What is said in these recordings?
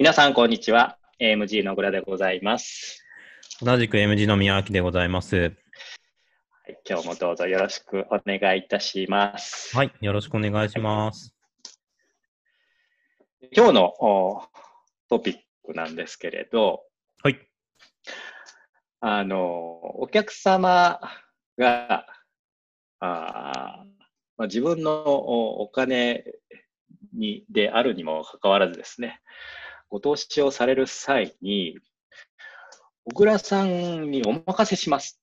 皆さん、こんにちは。AMG の小倉でございます。同じく MG の宮脇でございます。はい、今日もどうぞよろしくお願いいたします。はい、よろしくお願いします。今日のおトピックなんですけれど、はい。あの、お客様が、あーまあ、自分のおお金にであるにもかかわらずですね、ご投資をされる際に、小倉さんにお任せします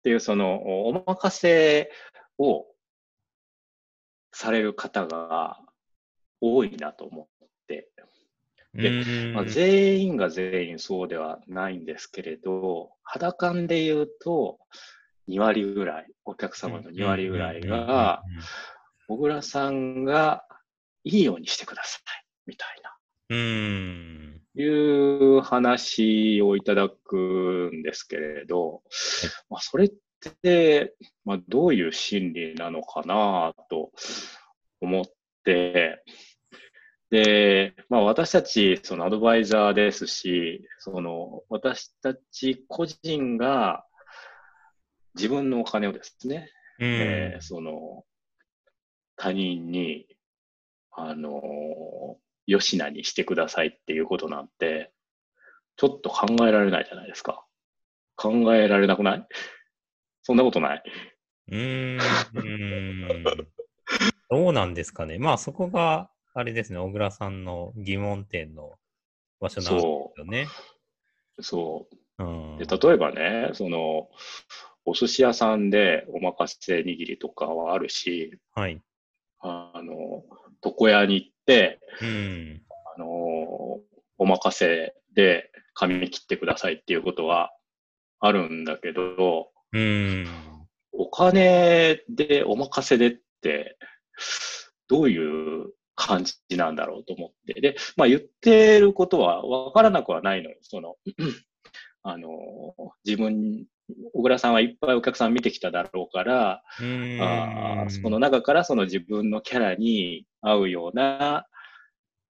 っていう、そのおお任せをされる方が多いなと思って、うーんまあ、全員が全員そうではないんですけれど、肌感で言うと、2割ぐらい、お客様の2割ぐらいが、小倉さんがいいようにしてください、みたいな。うーん。いう話をいただくんですけれど、まあ、それって、まあ、どういう心理なのかなと思って、で、まあ、私たち、そのアドバイザーですし、その私たち個人が自分のお金をですね、うんえーその他人に、あのよしなにしてくださいっていうことなんて、ちょっと考えられないじゃないですか。考えられなくない？そんなことない？うーん。どうなんですかね。まあそこが、あれですね、小倉さんの疑問点の場所なんですそよね。う。そうう。ん。で例えばね、その、お寿司屋さんでおまかせ握りとかはあるし、はい。あの、床屋に行って、うん。あの、お任せで髪切ってくださいっていうことはあるんだけど、うん。お金でお任せでって、どういう感じなんだろうと思って。で、まあ言ってることはわからなくはないのよ。その、あの、自分、小倉さんはいっぱいお客さん見てきただろうから、うん。あーその中からその自分のキャラに合うような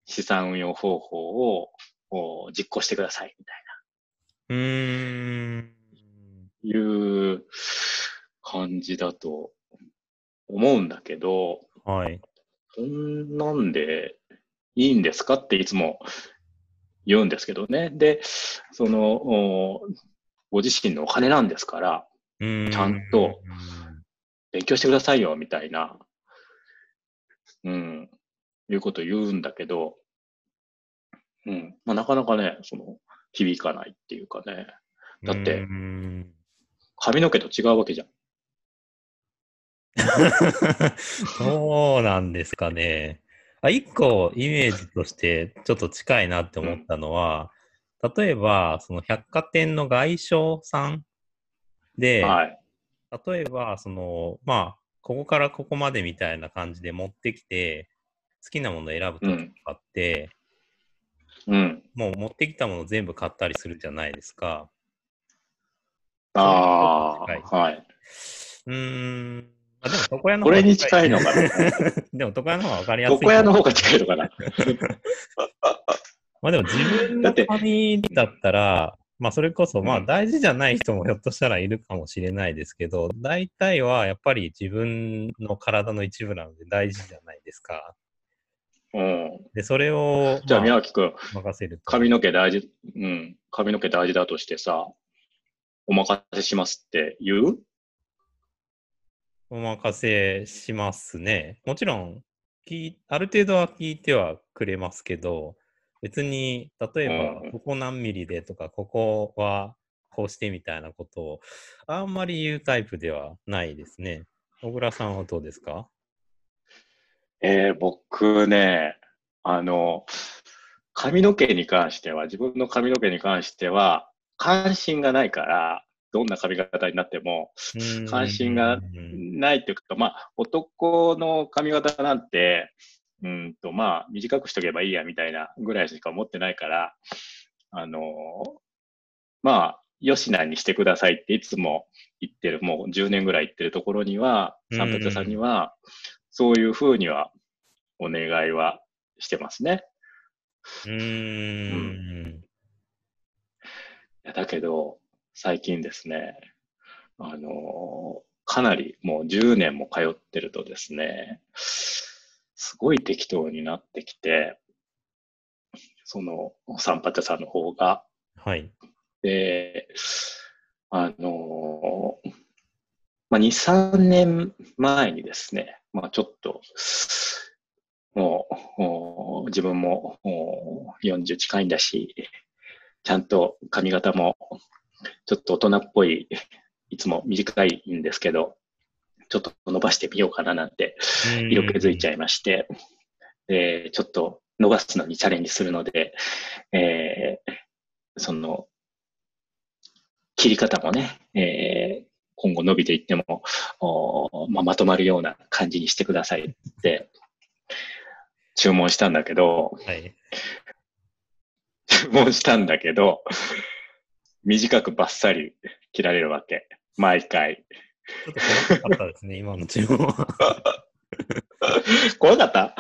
資産運用方法をこう実行してくださいみたうーん。いな、いう感じだと思うんだけど、はい。そんなんでいいんですかっていつも言うんですけどね。で、その、おご自身のお金なんですから、うん。ちゃんと勉強してくださいよ、みたいな、うん、いうことを言うんだけど、うん、まあ、なかなかね、その、響かないっていうかね、だってうん。髪の毛と違うわけじゃん。そうなんですかね。あ、一個イメージとしてちょっと近いなって思ったのは、例えば、その百貨店の外商さんで、はい。例えば、その、まあ、ここからここまでみたいな感じで持ってきて、好きなものを選ぶとかって、うん。もう持ってきたもの全部買ったりするじゃないですか。ああ、はいはい。うーん。あでも、床屋のこれに近いのかな？でも、床屋の方が分かりやすい。床屋の方が近いのかな？まあでも自分の髪だったら、まあそれこそまあうん大事じゃない人もひょっとしたらいるかもしれないですけど、大体はやっぱり自分の体の一部なので大事じゃないですか。うん。で、それを、じゃあ、ま宮脇くん、任せると。髪の毛大事、うん。髪の毛大事だとしてさ、お任せしますって言う？お任せしますね。もちろん、ある程度は聞いてはくれますけど、別に、例えばうん、ここ何ミリでとか、ここはこうしてみたいなことを、あんまり言うタイプではないですね。小倉さんはどうですか？えー、僕ね、あの、髪の毛に関しては、自分の髪の毛に関しては、関心がないから、どんな髪型になっても、関心がうんないっていうか、まあ、男の髪型なんて、うんと、まあ、短くしとけばいいや、みたいなぐらいしか思ってないから、あの、まあ、よしなにしてくださいっていつも言ってる、もう10年ぐらい言ってるところには、うん三達さんには、そういうふうにはお願いはしてますね。うーん。いやだけど、最近ですね、あのーかなりもう10年も通ってるとですね、すごい適当になってきて、その、サンパチャさんの方が。はい。で、あのーまあ、2、3年前にですね、まあ、ちょっと、もう、自分ももう40近いんだし、ちゃんと髪型もちょっと大人っぽい、いつも短いんですけど、ちょっと伸ばしてみようかななんて色気づいちゃい。いまして、でちょっと伸ばすのにチャレンジするので、えーその、切り方もね、えー今後伸びていっても、おーまあ、まとまるような感じにしてくださいって注文したんだけど、はい。注文したんだけど、短くバッサリ切られるわけ。毎回。ちょっと怖かったですね、今の注文は。怖かった？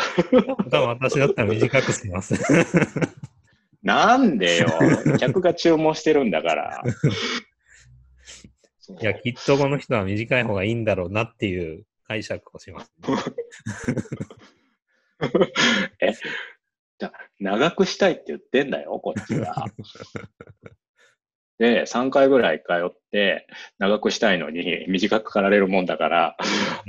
多分私だったら短くします。なんでよ。客が注文してるんだから。いや、きっとこの人は短い方がいいんだろうなっていう解釈をします、えじゃ長くしたいって言ってんだよ、こっちが。で、3回ぐらい通って、長くしたいのに 短く刈られるもんだから、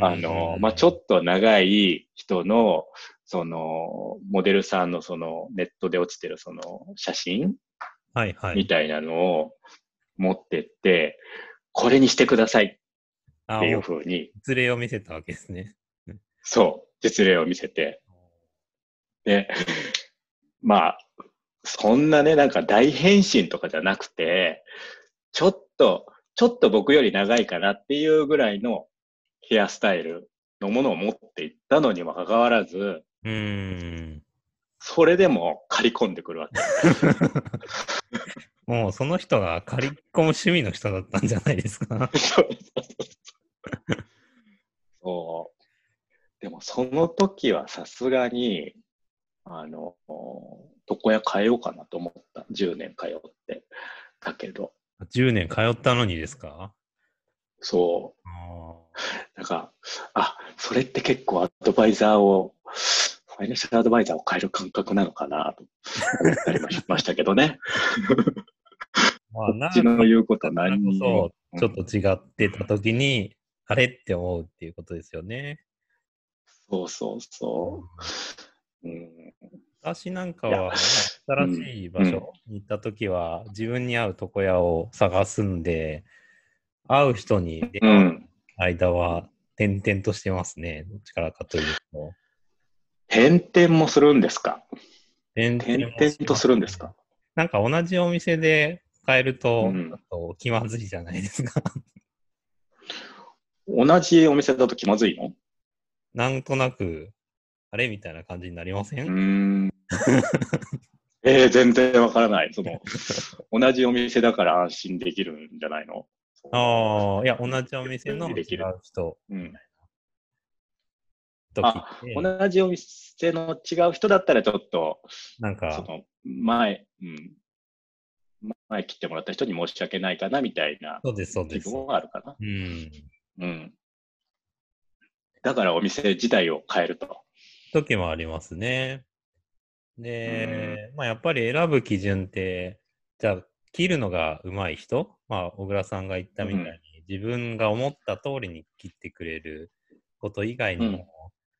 あの、まあ、ちょっと長い人の、その、モデルさんのその、ネットで落ちてるその、写真？はいはい。みたいなのを持ってって、これにしてください。っあ、ていうもう風に、実例を見せたわけですね。そう、実例を見せて、で、まあ、そんなね、なんか大変身とかじゃなくて、ちょっと、ちょっと僕より長いかなっていうぐらいのヘアスタイルのものを持っていったのにもかかわらず、うーん。それでも刈り込んでくるわけ。もうその人が借り込む趣味の人だったんじゃないですか？そう。でもその時はさすがに、あの、床屋変えようかなと思った。10年通って。だけど、10年通ったのにですか？そあう。なんか、あ、それって結構アドバイザーを、ファイナンシャルアドバイザーを変える感覚なのかなと思ったりもしましたけどね。ーまあ、ちの言うことだからこ何にもそ、ちょっと違ってた時に、あれって思うっていうことですよね。そうそうそう。うん、私なんかは、新しい場所に行った時は、自分に合う床屋を探すんで、会う人に出う会う。間は転々としてますね。どっちからかというと。変転もするんですか？転転々とするんですか？なんか同じお店で買えると、と気まずいじゃないですか。同じお店だと気まずいの？なんとなく、あれ？みたいな感じになりません、うーん。えー、全然わからない。その、同じお店だから安心できるんじゃないの？ああ、いや、同じお店の違できるう人うん。あ同じお店の違う人だったらちょっと、そなんか、の、前、うん。前切ってもらった人に申し訳ないかな、みたいなそうです、そう気です。分はあるかな。うん。うん。だからお店自体を変えると。時もありますね。で、まあやっぱり選ぶ基準って、じゃあ、切るのが上手い人、まあ、小倉さんが言ったみたいに、うん自分が思った通りに切ってくれること以外にも、うん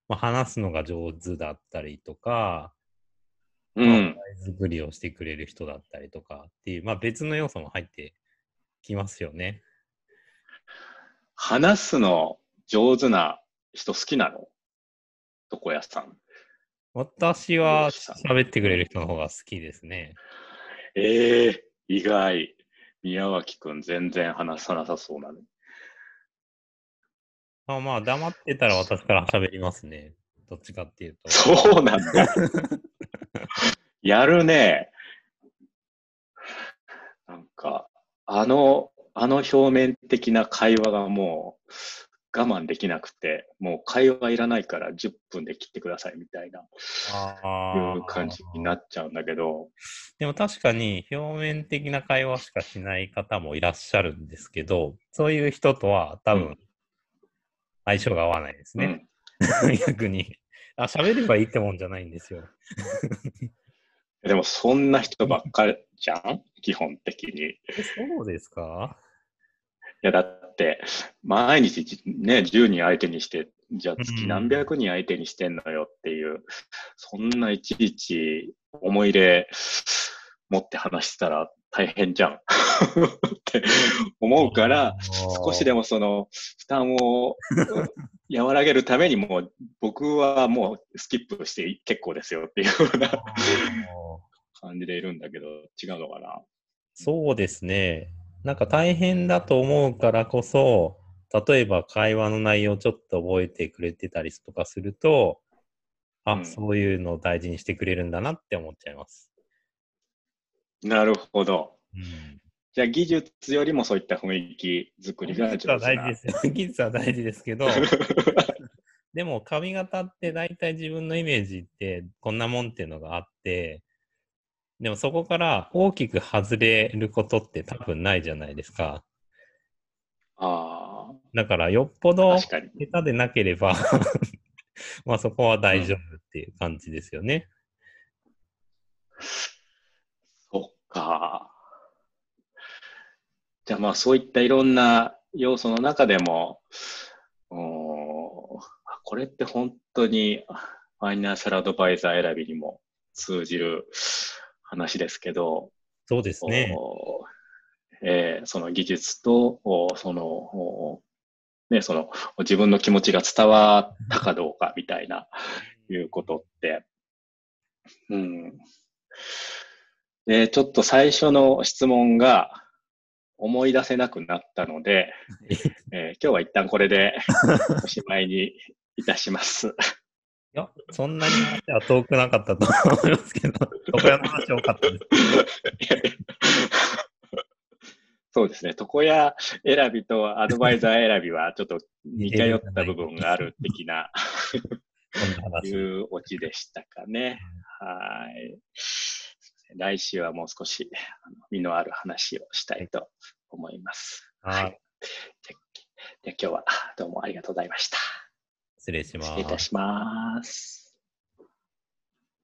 まあ、話すのが上手だったりとか、うん。作りをしてくれる人だったりとかっていう、まあ別の要素も入ってきますよね。話すの上手な人好きなの？床屋さん。私は喋ってくれる人の方が好きですね。ええ意外。宮脇くん全然話さなさそうなの。まあまあ黙ってたら私から喋りますね。どっちかっていうと。そうなんだ。やるね。なんか、あの、あの表面的な会話がもう、我慢できなくて、もう会話いらないから10分で切ってくださいみたいな、いう感じになっちゃうんだけど。でも確かに表面的な会話しかしない方もいらっしゃるんですけど、そういう人とは多分相性が合わないですね。うん、逆に。あ、喋ればいいってもんじゃないんですよ。でもそんな人ばっかりじゃん？基本的に。そうですか？いや、だって、毎日ね、10人相手にして、じゃあ月何百人相手にしてんのよっていう、うん、そんないちいち思い入れ持って話したら大変じゃん って思うから、少しでもその負担を 和らげるためにも、僕はもうスキップして結構ですよっていうような感じでいるんだけど、違うのかな？そうですね。なんか大変だと思うからこそ、例えば会話の内容をちょっと覚えてくれてたりとかすると、あ、うん、そういうのを大事にしてくれるんだなって思っちゃいます。なるほど。うん、じゃあ技術よりもそういった雰囲気作りが技術は大事ですよ。技術は大事ですけど、でも髪型って大体自分のイメージってこんなもんっていうのがあって、でもそこから大きく外れることって多分ないじゃないですか。ああ。だからよっぽど下手でなければ まあそこは大丈夫っていう感じですよね。うん、そっか。じゃあまあそういったいろんな要素の中でも、おこれって本当にファイナンシャルアドバイザー選びにも通じる話ですけど、そうですね。えー、その技術と、その、ね、その自分の気持ちが伝わったかどうかみたいな、いうことって、うん。で、ちょっと最初の質問が思い出せなくなったので、えー、今日は一旦これでおしまいにいたします。いや、そんなに話は遠くなかったと思いますけど、床屋の話多かったです。そうですね、床屋選びとアドバイザー選びはちょっと似通った部分がある的ないうオチでしたかね。はい。来週はもう少し身のある話をしたいと思います。はい。で今日はどうもありがとうございました。失礼します。失礼いたします。